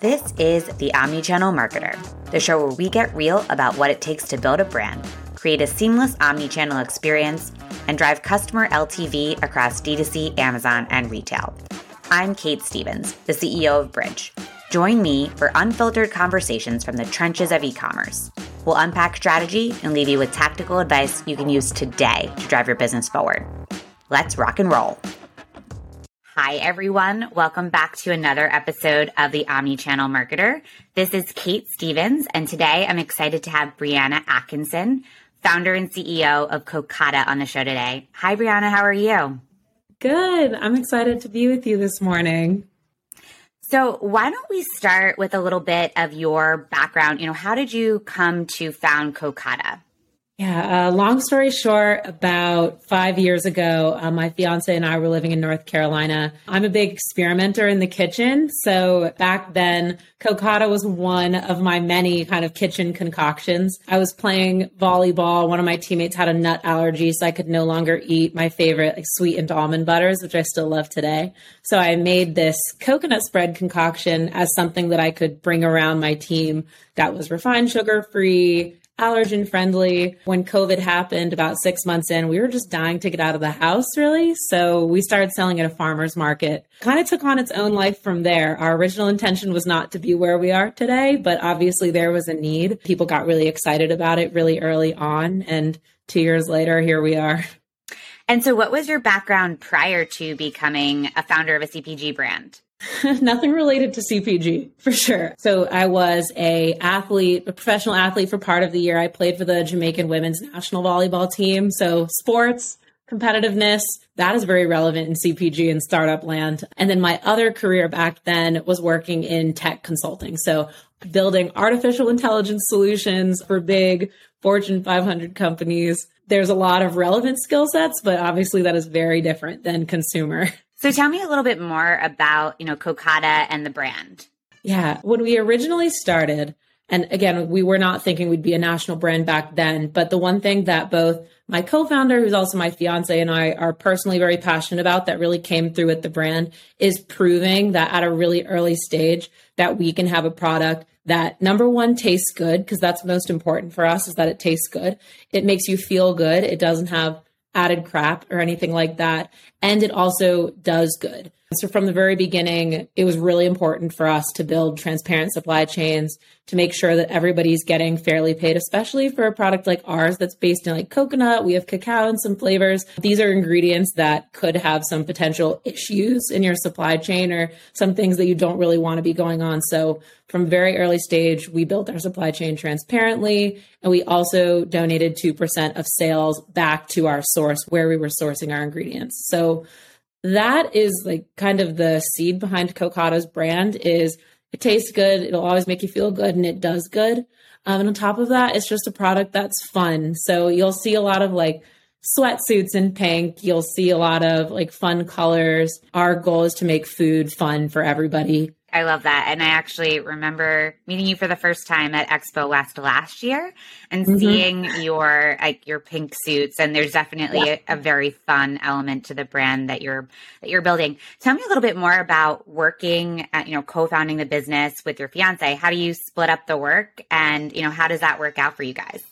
This is The Omnichannel Marketer, the show where we get real about what it takes to build a brand, create a seamless omnichannel experience, and drive customer LTV across D2C, Amazon, and retail. I'm Kait Stephens, the CEO of Brij. Join me for unfiltered conversations from the trenches of e commerce. We'll unpack strategy and leave you with tactical advice you can use today to drive your business forward. Let's rock and roll. Hi, everyone. Welcome back to another episode of the Omnichannel Marketer. This is Kait Stephens, and today I'm excited to have Breanna Atkinson, founder and CEO of Kokada, on the show today. Hi, Breanna. How are you? Good. I'm excited to be with you this morning. So, why don't we start with a little bit of your background? You know, how did you come to found Kokada? Yeah, uh, long story short, about five years ago, uh, my fiance and I were living in North Carolina. I'm a big experimenter in the kitchen. So back then, Kokada was one of my many kind of kitchen concoctions. I was playing volleyball. One of my teammates had a nut allergy, so I could no longer eat my favorite like sweetened almond butters, which I still love today. So I made this coconut spread concoction as something that I could bring around my team that was refined sugar free, allergen friendly. When COVID happened about six months in, we were just dying to get out of the house, really. So we started selling at a farmer's market. Kind of took on its own life from there. Our original intention was not to be where we are today, but obviously there was a need. People got really excited about it really early on. And two years later, here we are. And so, what was your background prior to becoming a founder of a CPG brand? Nothing related to CPG for sure. So I was a athlete, a professional athlete for part of the year. I played for the Jamaican women's national volleyball team. So sports, competitiveness, that is very relevant in CPG and startup land. And then my other career back then was working in tech consulting. So building artificial intelligence solutions for big Fortune 500 companies. There's a lot of relevant skill sets, but obviously that is very different than consumer. So tell me a little bit more about, you know, Kokada and the brand. Yeah. When we originally started, and again, we were not thinking we'd be a national brand back then, but the one thing that both my co-founder, who's also my fiance and I are personally very passionate about that really came through with the brand is proving that at a really early stage that we can have a product that number one tastes good because that's most important for us is that it tastes good. It makes you feel good. It doesn't have added crap or anything like that. And it also does good. So from the very beginning, it was really important for us to build transparent supply chains to make sure that everybody's getting fairly paid, especially for a product like ours that's based in like coconut. We have cacao and some flavors. These are ingredients that could have some potential issues in your supply chain or some things that you don't really want to be going on. So from very early stage, we built our supply chain transparently and we also donated 2% of sales back to our source where we were sourcing our ingredients. So that is like kind of the seed behind Kokada's brand is it tastes good, it'll always make you feel good, and it does good. Um, and on top of that, it's just a product that's fun. So you'll see a lot of like sweatsuits in pink. You'll see a lot of like fun colors. Our goal is to make food fun for everybody. I love that. And I actually remember meeting you for the first time at Expo West last year and mm-hmm. seeing your like your pink suits and there's definitely yeah. a, a, very fun element to the brand that you're that you're building. Tell me a little bit more about working at, you know, co-founding the business with your fiance. How do you split up the work and, you know, how does that work out for you guys?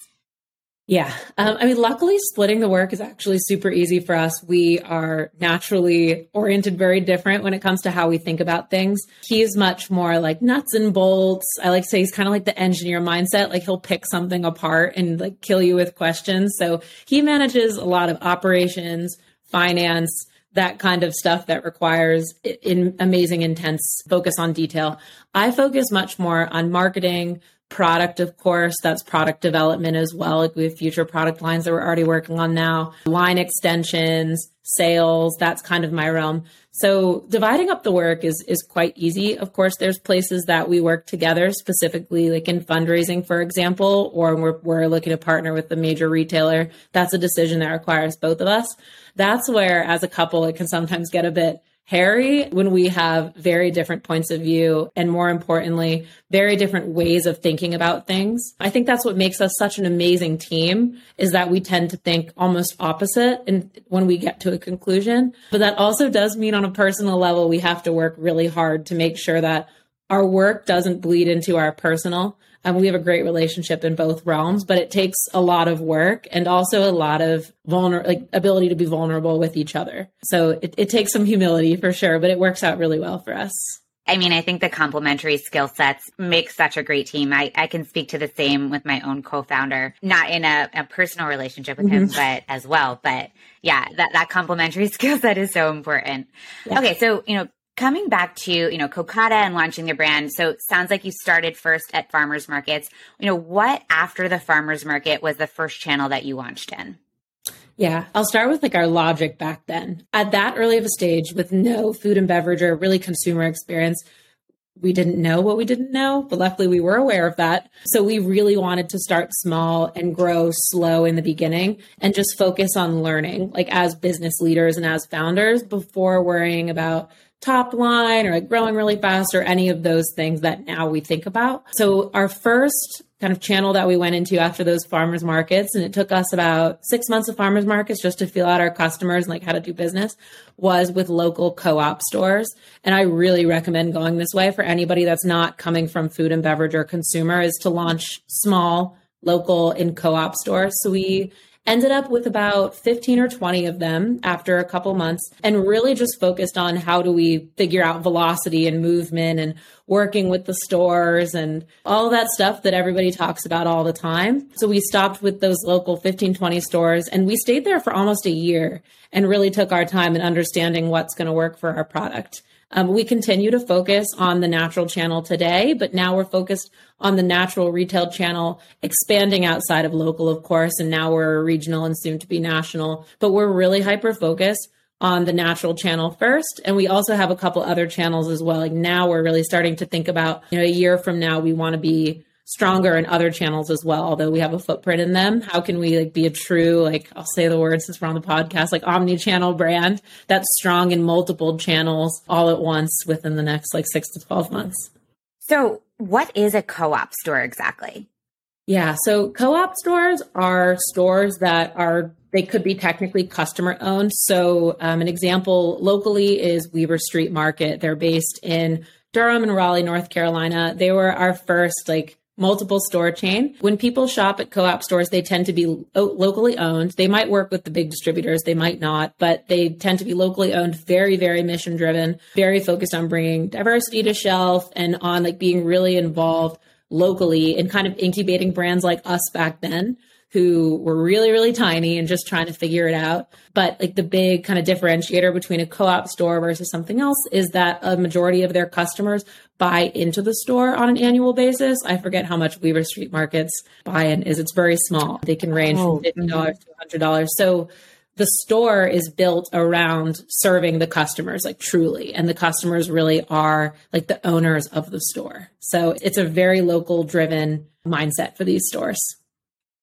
Yeah. Um, I mean, luckily, splitting the work is actually super easy for us. We are naturally oriented very different when it comes to how we think about things. He is much more like nuts and bolts. I like to say he's kind of like the engineer mindset. Like he'll pick something apart and like kill you with questions. So he manages a lot of operations, finance, that kind of stuff that requires in amazing intense focus on detail. I focus much more on marketing, product, of course, that's product development as well. Like we have future product lines that we're already working on now, line extensions, sales, that's kind of my realm. So dividing up the work is is quite easy. Of course, there's places that we work together, specifically like in fundraising, for example, or we're, we're looking to partner with a major retailer. That's a decision that requires both of us. That's where, as a couple, it can sometimes get a bit hairy when we have very different points of view and more importantly, very different ways of thinking about things. I think that's what makes us such an amazing team is that we tend to think almost opposite and when we get to a conclusion. But that also does mean on a personal level, we have to work really hard to make sure that our work doesn't bleed into our personal. Um, we have a great relationship in both realms, but it takes a lot of work and also a lot of vulner like ability to be vulnerable with each other. So it, it takes some humility for sure, but it works out really well for us. I mean, I think the complementary skill sets make such a great team. I, I can speak to the same with my own co-founder, not in a, a personal relationship with mm-hmm. him, but as well. But yeah, that, that complementary skill set is so important. Yeah. Okay. So, you know, coming back to, you know, Kokada and launching the brand. So it sounds like you started first at farmers markets. You know, what after the farmers market was the first channel that you launched in? Yeah, I'll start with like our logic back then. At that early of a stage with no food and beverage or really consumer experience, we didn't know what we didn't know, but luckily we were aware of that. So we really wanted to start small and grow slow in the beginning and just focus on learning, like as business leaders and as founders before worrying about top line or like growing really fast or any of those things that now we think about. So our first kind of channel that we went into after those farmers markets and it took us about six months of farmers markets just to feel out our customers and like how to do business was with local co-op stores and i really recommend going this way for anybody that's not coming from food and beverage or consumer is to launch small local in co-op stores so we ended up with about 15 or 20 of them after a couple months and really just focused on how do we figure out velocity and movement and working with the stores and all that stuff that everybody talks about all the time. So we stopped with those local 15, 20 stores and we stayed there for almost a year and really took our time in understanding what's going to work for our product. Um, we continue to focus on the natural channel today, but now we're focused on the natural retail channel, expanding outside of local, of course, and now we're regional and soon to be national. But we're really hyper focused on the natural channel first, and we also have a couple other channels as well. Like now, we're really starting to think about, you know, a year from now, we want to be stronger in other channels as well although we have a footprint in them. How can we like be a true like i'll say the word since we're on the podcast like omni-channel brand that's strong in multiple channels all at once within the next like six to 12 months? So what is a co-op store exactly? Yeah so co-op stores are stores that are they could be technically customer owned so um, an example locally is weaver street market. They're based in Durham and Raleigh, North Carolina. They were our first like multiple store chain. When people shop at co-op stores, they tend to be locally owned. They might work with the big distributors, they might not, but they tend to be locally owned, very very mission driven, very focused on bringing diversity to shelf and on like being really involved locally and kind of incubating brands like us back then who were really, really tiny and just trying to figure it out. But like the big kind of differentiator between a co op store versus something else is that a majority of their customers buy into the store on an annual basis. I forget how much Weaver Street Markets buy in is. It's very small. They can range oh, from $50 mm-hmm. to $100. So the store is built around serving the customers like truly and the customers really are like the owners of the store so it's a very local driven mindset for these stores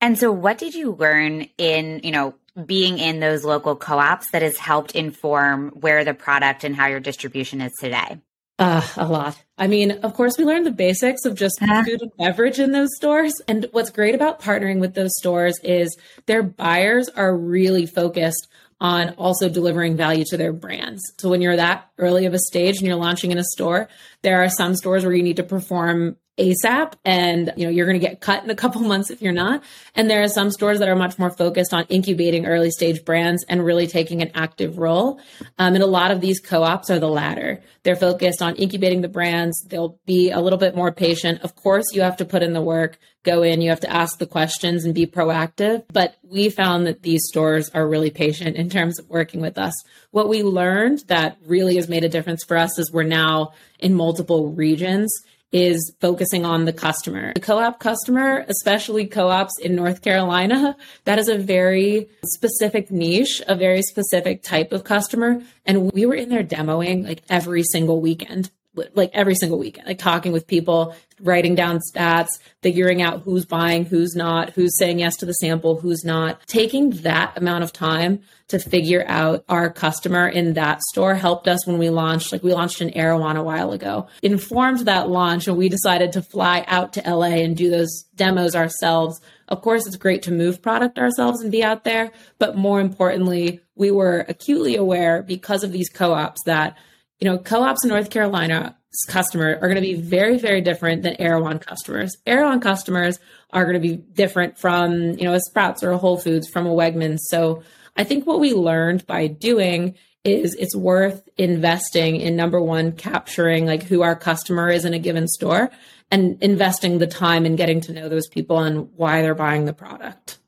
and so what did you learn in, you know, being in those local co-ops that has helped inform where the product and how your distribution is today? Uh, a lot. I mean, of course, we learned the basics of just uh-huh. food and beverage in those stores. And what's great about partnering with those stores is their buyers are really focused on also delivering value to their brands. So when you're that early of a stage and you're launching in a store, there are some stores where you need to perform ASAP and you know you're going to get cut in a couple months if you're not. And there are some stores that are much more focused on incubating early stage brands and really taking an active role. Um, and a lot of these co-ops are the latter. They're focused on incubating the brands. They'll be a little bit more patient. Of course you have to put in the work go in you have to ask the questions and be proactive. But we found that these stores are really patient in terms of working with us. What we learned that really has made a difference for us is we're now in multiple regions is focusing on the customer. The co op customer, especially co ops in North Carolina, that is a very specific niche, a very specific type of customer. And we were in there demoing like every single weekend like every single weekend, like talking with people, writing down stats, figuring out who's buying, who's not, who's saying yes to the sample, who's not. Taking that amount of time to figure out our customer in that store helped us when we launched. Like we launched in Erewhon a while ago, informed that launch, and we decided to fly out to LA and do those demos ourselves. Of course, it's great to move product ourselves and be out there, but more importantly, we were acutely aware because of these co ops that you know, co-ops in North Carolina customer are going to be very, very different than Erewhon customers. Erewhon customers are going to be different from, you know, a Sprouts or a Whole Foods from a Wegmans. So I think what we learned by doing is it's worth investing in number one, capturing like who our customer is in a given store and investing the time in getting to know those people and why they're buying the product.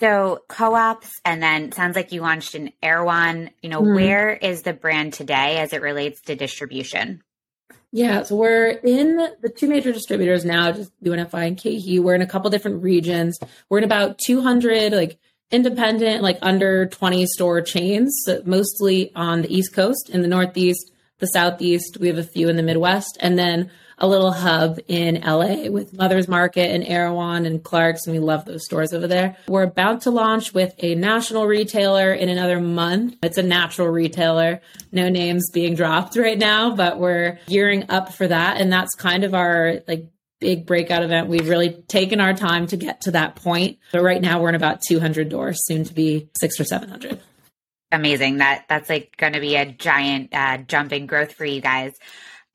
So co-ops, and then sounds like you launched an Erewhon. You know, mm-hmm. where is the brand today as it relates to distribution? Yeah, so we're in the two major distributors now, just UNFI and KeHE. We're in a couple different regions. We're in about 200 like independent, like under 20 store chains, mostly on the East Coast, in the Northeast, the Southeast. We have a few in the Midwest, and then a little hub in LA with Mother's Market and Erewhon and Clark's, and we love those stores over there. We're about to launch with a national retailer in another month. It's a natural retailer, no names being dropped right now, but we're gearing up for that. And that's kind of our like big breakout event. We've really taken our time to get to that point. But right now we're in about 200 doors, soon to be six or 700. Amazing. That that's like going to be a giant uh, jump in growth for you guys.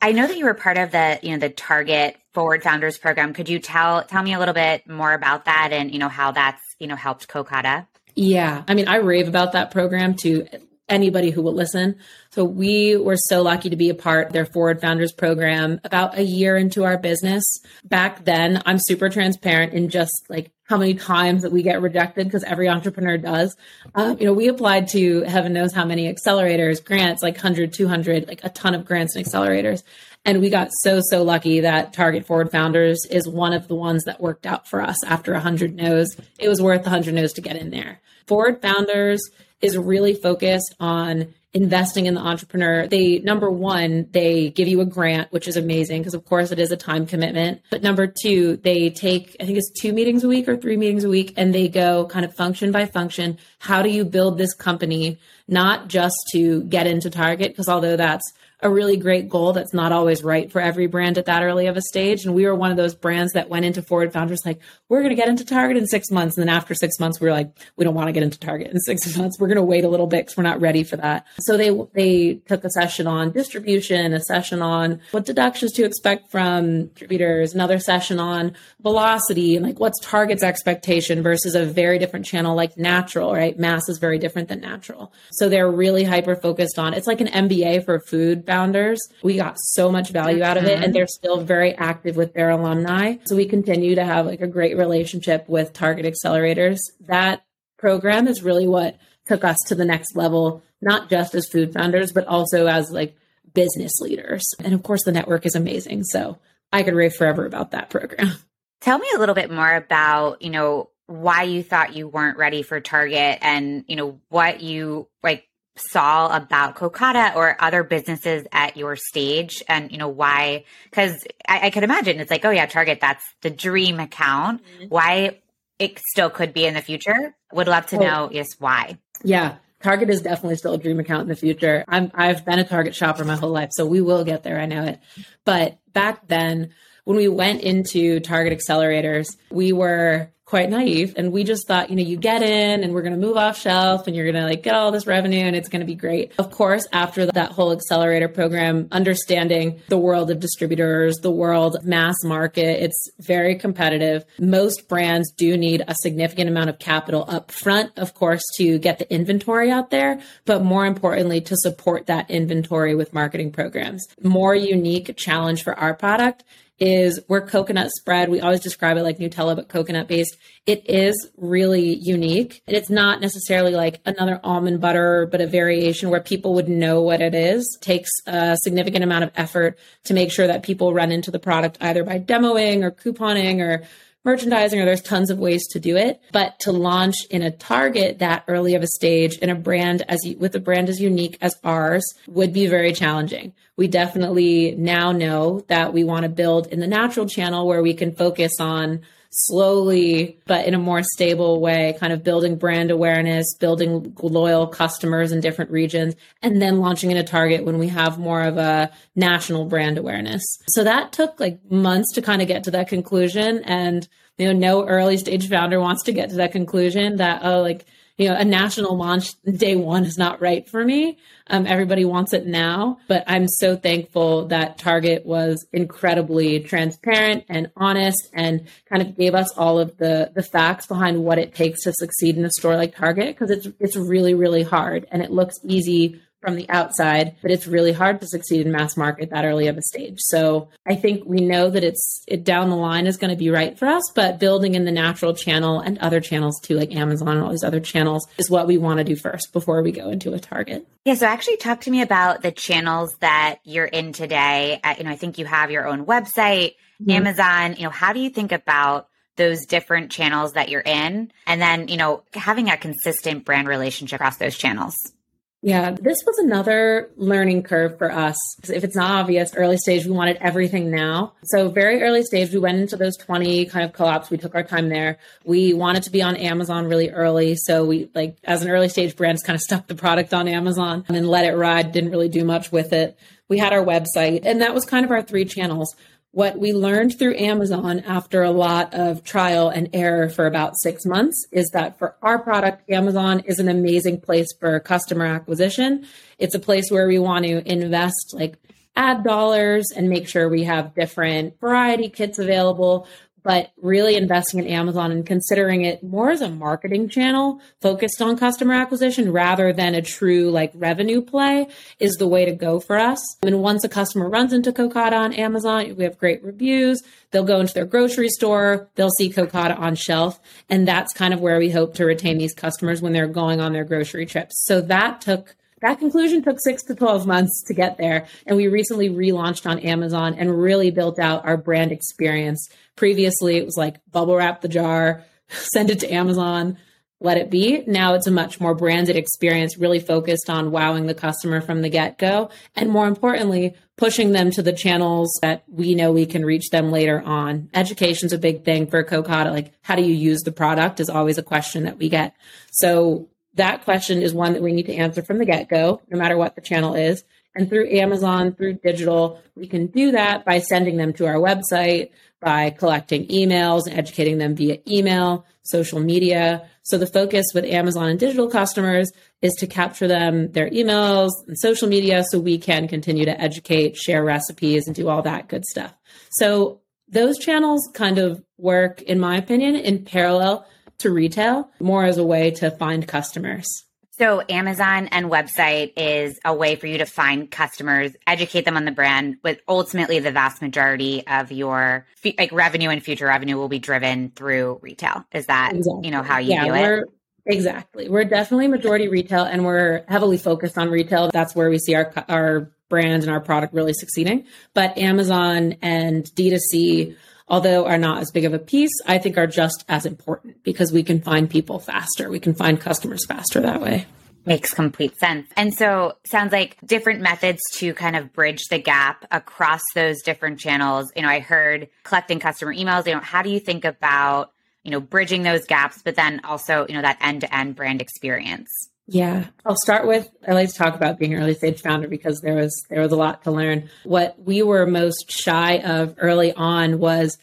I know that you were part of the, you know, the Target Forward Founders program. Could you tell tell me a little bit more about that and, you know, how that's, you know, helped Kokada? Yeah. I mean, I rave about that program to anybody who will listen. So we were so lucky to be a part of their Forward Founders program about a year into our business. Back then, I'm super transparent in just like how many times that we get rejected because every entrepreneur does. Uh, you know, we applied to heaven knows how many accelerators, grants, like 100, 200, like a ton of grants and accelerators. And we got so, so lucky that Target Forward Founders is one of the ones that worked out for us after 100 no's. It was worth 100 no's to get in there. Forward Founders is really focused on investing in the entrepreneur. They, number one, they give you a grant, which is amazing because, of course, it is a time commitment. But number two, they take, I think it's two meetings a week or three meetings a week, and they go kind of function by function. How do you build this company, not just to get into Target? Because although that's a really great goal that's not always right for every brand at that early of a stage. And we were one of those brands that went into Forward Founders like, we're going to get into Target in six months. And then after six months, we were like, we don't want to get into Target in six months. We're going to wait a little bit because we're not ready for that. So they they took a session on distribution, a session on what deductions to expect from distributors, another session on velocity and like what's Target's expectation versus a very different channel like natural, right? Mass is very different than natural. So they're really hyper focused on it's like an MBA for food founders. We got so much value out of it, and mm-hmm. they're still very active with their alumni. So we continue to have like a great relationship with Target Accelerators. That program is really what took us to the next level, not just as food founders, but also as like business leaders. And of course, the network is amazing. So I could rave forever about that program. Tell me a little bit more about, you know, why you thought you weren't ready for Target and, you know, what you like saw about Kokada or other businesses at your stage and you know why because I, I could imagine it's like oh yeah target that's the dream account mm-hmm. why it still could be in the future would love to oh. know yes why yeah target is definitely still a dream account in the future i'm i've been a target shopper my whole life so we will get there i know it but back then when we went into target accelerators we were quite naive and we just thought you know you get in and we're going to move off shelf and you're going to like get all this revenue and it's going to be great. Of course after that whole accelerator program understanding the world of distributors the world mass market it's very competitive. Most brands do need a significant amount of capital up front of course to get the inventory out there but more importantly to support that inventory with marketing programs. More unique challenge for our product is we're coconut spread. We always describe it like Nutella, but coconut based. It is really unique. And it's not necessarily like another almond butter, but a variation where people would know what it is. It takes a significant amount of effort to make sure that people run into the product either by demoing or couponing or merchandising or there's tons of ways to do it. But to launch in a target that early of a stage in a brand as with a brand as unique as ours would be very challenging. We definitely now know that we want to build in the natural channel where we can focus on slowly but in a more stable way kind of building brand awareness building loyal customers in different regions and then launching in a target when we have more of a national brand awareness. So that took like months to kind of get to that conclusion and you know no early stage founder wants to get to that conclusion that oh like you know, a national launch day one is not right for me. Um, everybody wants it now, but I'm so thankful that Target was incredibly transparent and honest and kind of gave us all of the the facts behind what it takes to succeed in a store like Target because it's it's really really hard and it looks easy from the outside, but it's really hard to succeed in mass market that early of a stage. So I think we know that it's it down the line is going to be right for us, but building in the natural channel and other channels too, like Amazon and all these other channels, is what we want to do first before we go into a target. Yeah, so actually talk to me about the channels that you're in today. Uh, you know, I think you have your own website, mm-hmm. Amazon. You know, how do you think about those different channels that you're in and then you know having a consistent brand relationship across those channels yeah, this was another learning curve for us. If it's not obvious, early stage, we wanted everything now. So, very early stage, we went into those 20 kind of co ops. We took our time there. We wanted to be on Amazon really early. So, we, like, as an early stage brand, kind of stuck the product on Amazon and then let it ride, didn't really do much with it. We had our website, and that was kind of our three channels what we learned through Amazon after a lot of trial and error for about six months is that for our product, Amazon is an amazing place for customer acquisition. It's a place where we want to invest like ad dollars and make sure we have different variety kits available but really investing in Amazon and considering it more as a marketing channel focused on customer acquisition rather than a true like revenue play is the way to go for us. And once a customer runs into Kokada on Amazon, we have great reviews. They'll go into their grocery store, they'll see Kokada on shelf. And that's kind of where we hope to retain these customers when they're going on their grocery trips. So that took that conclusion took six to 12 months to get there. And we recently relaunched on Amazon and really built out our brand experience. Previously, it was like bubble wrap the jar, send it to Amazon, let it be. Now it's a much more branded experience, really focused on wowing the customer from the get go. And more importantly, pushing them to the channels that we know we can reach them later on. Education's a big thing for Kokada. Like, how do you use the product is always a question that we get. So that question is one that we need to answer from the get go, no matter what the channel is. And through Amazon, through digital, we can do that by sending them to our website, by collecting emails and educating them via email, social media. So the focus with Amazon and digital customers is to capture them, their emails and social media so we can continue to educate, share recipes, and do all that good stuff. So those channels kind of work, in my opinion, in parallel to retail more as a way to find customers. So Amazon and website is a way for you to find customers, educate them on the brand, but ultimately the vast majority of your like revenue and future revenue will be driven through retail. Is that, exactly. you know, how you yeah, do it? Exactly. We're definitely majority retail and we're heavily focused on retail. That's where we see our our brand and our product really succeeding. But Amazon and D2C although are not as big of a piece, I think are just as important because we can find people faster. We can find customers faster that way. Makes complete sense. And so sounds like different methods to kind of bridge the gap across those different channels. You know, I heard collecting customer emails. You know, how do you think about, you know, bridging those gaps, but then also, you know, that end to end brand experience? Yeah, I'll start with I like to talk about being an early stage founder because there was there was a lot to learn. What we were most shy of early on was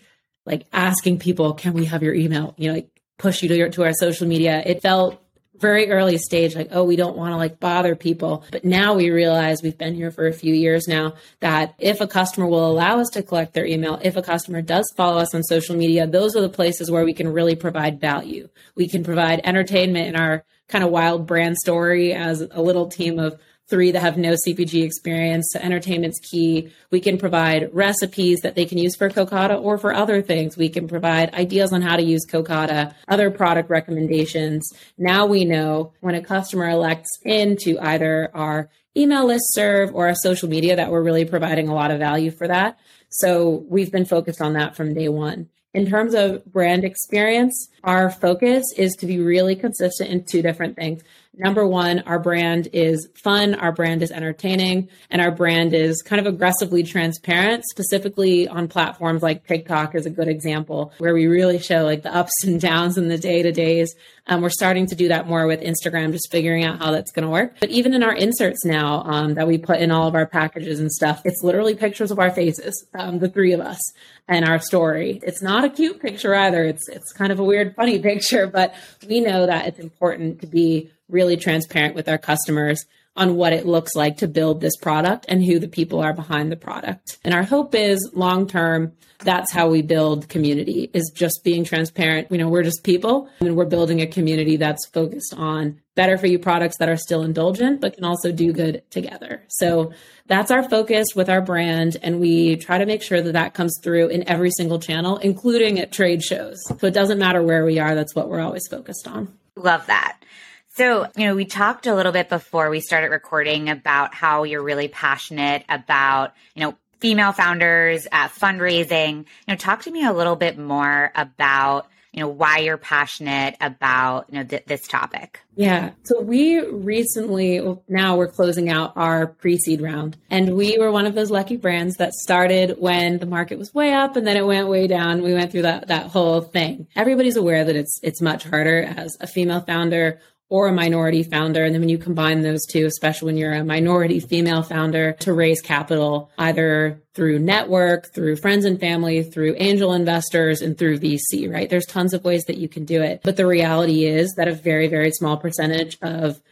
like asking people, "Can we have your email?" You know, like push you to your to our social media. It felt very early stage like oh we don't want to like bother people. But now we realize we've been here for a few years now that if a customer will allow us to collect their email if a customer does follow us on social media those are the places where we can really provide value. We can provide entertainment in our kind of wild brand story as a little team of three that have no CPG experience. So entertainment's key. We can provide recipes that they can use for Kokada or for other things. We can provide ideas on how to use Kokada, other product recommendations. Now we know when a customer elects into either our email list serve or our social media that we're really providing a lot of value for that. So we've been focused on that from day one. In terms of brand experience, our focus is to be really consistent in two different things. Number one, our brand is fun, our brand is entertaining, and our brand is kind of aggressively transparent, specifically on platforms like TikTok is a good example where we really show like the ups and downs and the day to days. Um, we're starting to do that more with Instagram, just figuring out how that's going to work. But even in our inserts now um, that we put in all of our packages and stuff, it's literally pictures of our faces, um, the three of us, and our story. It's not a cute picture either. It's it's kind of a weird, funny picture, but we know that it's important to be really transparent with our customers on what it looks like to build this product and who the people are behind the product. And our hope is long term, that's how we build community is just being transparent. You know, we're just people and we're building a community that's focused on better for you products that are still indulgent, but can also do good together. So that's our focus with our brand. And we try to make sure that that comes through in every single channel, including at trade shows. So it doesn't matter where we are. That's what we're always focused on. Love that. So, you know, we talked a little bit before we started recording about how you're really passionate about, you know, female founders, uh, fundraising. You know, talk to me a little bit more about, you know, why you're passionate about, you know, th- this topic. Yeah. So we recently, now we're closing out our pre seed round. And we were one of those lucky brands that started when the market was way up and then it went way down. We went through that, that whole thing. Everybody's aware that it's, it's much harder as a female founder or a minority founder. And then when you combine those two, especially when you're a minority female founder, to raise capital either through network, through friends and family, through angel investors, and through VC, right? There's tons of ways that you can do it. But the reality is that a very, very small percentage of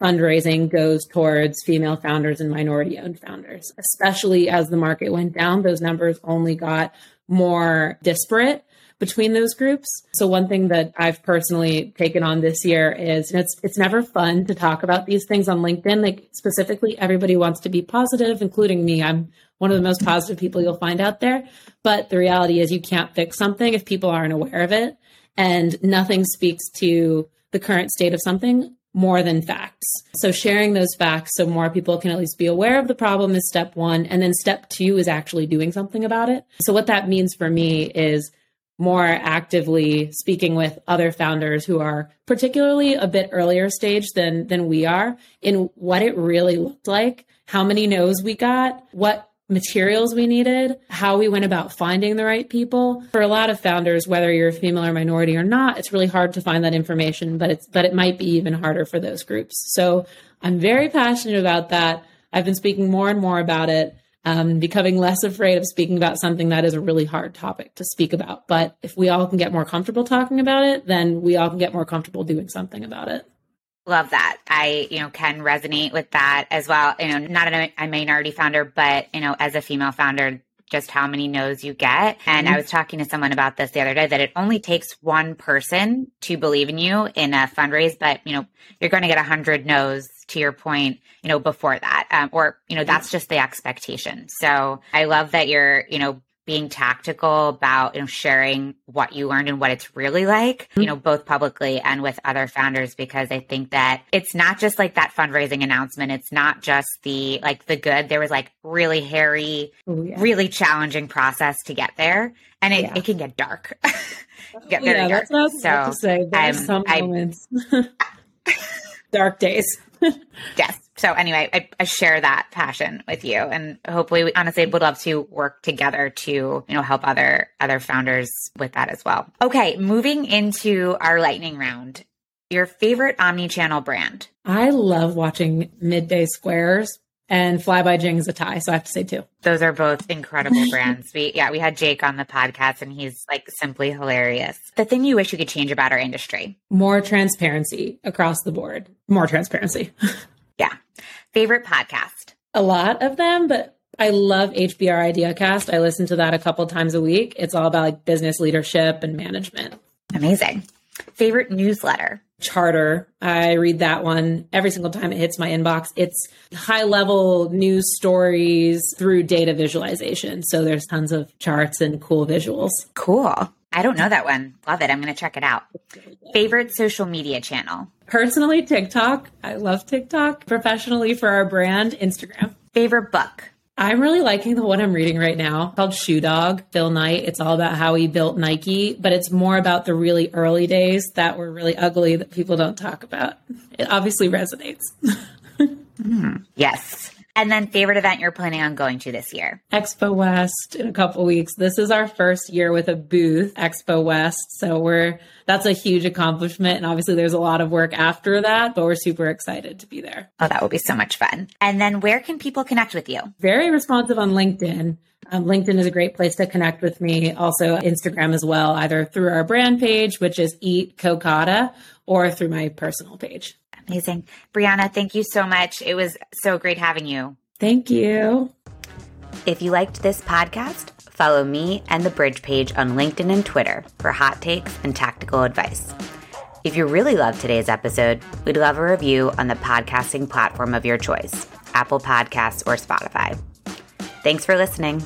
fundraising goes towards female founders and minority owned founders, especially as the market went down. Those numbers only got more disparate between those groups. So one thing that I've personally taken on this year is it's it's never fun to talk about these things on LinkedIn. Like specifically everybody wants to be positive, including me. I'm one of the most positive people you'll find out there. But the reality is you can't fix something if people aren't aware of it. And nothing speaks to the current state of something more than facts. So sharing those facts so more people can at least be aware of the problem is step 1 and then step 2 is actually doing something about it. So what that means for me is more actively speaking with other founders who are particularly a bit earlier stage than than we are in what it really looked like how many no's we got what materials we needed how we went about finding the right people. For a lot of founders whether you're a female or minority or not it's really hard to find that information but it's but it might be even harder for those groups. So i'm very passionate about that. I've been speaking more and more about it um, becoming less afraid of speaking about something that is a really hard topic to speak about. But if we all can get more comfortable talking about it, then we all can get more comfortable doing something about it. Love that. I, you know, can resonate with that as well. You know, not a, a minority founder, but, you know, as a female founder, just how many no's you get. And mm-hmm. I was talking to someone about this the other day that it only takes one person to believe in you in a fundraise, but you know, you're going to get a hundred no's to your point, you know, before that. Um, or, you know, that's just the expectation. So I love that you're, you know, being tactical about you know sharing what you learned and what it's really like you know both publicly and with other founders because i think that it's not just like that fundraising announcement it's not just the like the good there was like really hairy Ooh, yeah. really challenging process to get there and it, yeah. it can get dark get very yeah, dark. that's what I was so, to say um, some moments dark days yes. So anyway, I, I, share that passion with you, and hopefully, we honestly would love to work together to you know help other other founders with that as well. Okay, moving into our lightning round. Your favorite omni-channel brand? I love watching Midday Squares and Fly by Jing is a tie. So I have to say two. Those are both incredible brands. We yeah, we had Jake on the podcast and he's like simply hilarious. The thing you wish you could change about our industry. More transparency across the board. More transparency. Favorite podcast? A lot of them, but I love HBR IdeaCast. I listen to that a couple times a week. It's all about like business leadership and management. Amazing. Favorite newsletter? Chartr. I read that one every single time it hits my inbox. It's high level news stories through data visualization. So there's tons of charts and cool visuals. Cool. I don't know that one. Love it. I'm going to check it out. Favorite social media channel? Personally, TikTok. I love TikTok. Professionally, for our brand, Instagram. Favorite book? I'm really liking the one I'm reading right now called Shoe Dog, Phil Knight. It's all about how he built Nike, but it's more about the really early days that were really ugly that people don't talk about. It obviously resonates. mm, yes. And then favorite event you're planning on going to this year? Expo West in a couple weeks. This is our first year with a booth, Expo West. So we're that's a huge accomplishment. And obviously there's a lot of work after that, but we're super excited to be there. Oh, that will be so much fun. And then where can people connect with you? Very responsive on LinkedIn. Um, LinkedIn is a great place to connect with me. Also, Instagram as well, either through our brand page, which is Eat Kokada, or through my personal page. Amazing. Breanna, thank you so much. It was so great having you. Thank you. If you liked this podcast, follow me and the Brij page on LinkedIn and Twitter for hot takes and tactical advice. If you really loved today's episode, we'd love a review on the podcasting platform of your choice Apple Podcasts or Spotify. Thanks for listening.